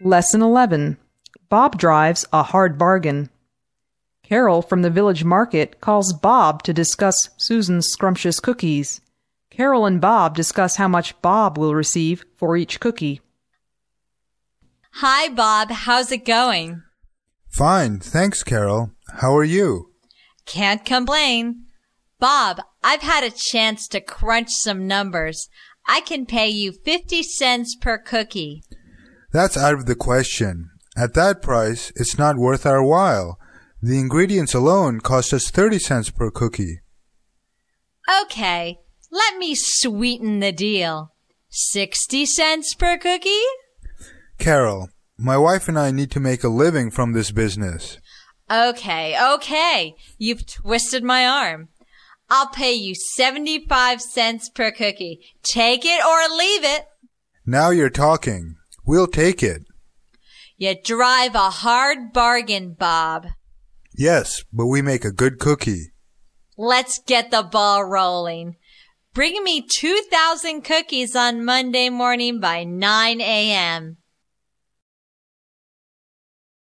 Lesson 11 Bob drives a hard bargain. Carol from the village market calls Bob to discuss Susan's scrumptious cookies. Carol and Bob discuss how much Bob will receive for each cookie. Hi, Bob. How's it going? Fine, thanks, Carol. How are you? Can't complain. Bob, I've had a chance to crunch some numbers. I can pay you 50 cents per cookie. That's out of the question. At that price, it's not worth our while. The ingredients alone cost us 30 cents per cookie. Okay, let me sweeten the deal. 60 cents per cookie? Carol, my wife and I need to make a living from this business. Okay, okay. You've twisted my arm. I'll pay you 75 cents per cookie. Take it or leave it. Now you're talking. We'll take it. You drive a hard bargain, Bob. Yes, but we make a good cookie. Let's get the ball rolling. Bring me 2,000 cookies on Monday morning by 9 a.m.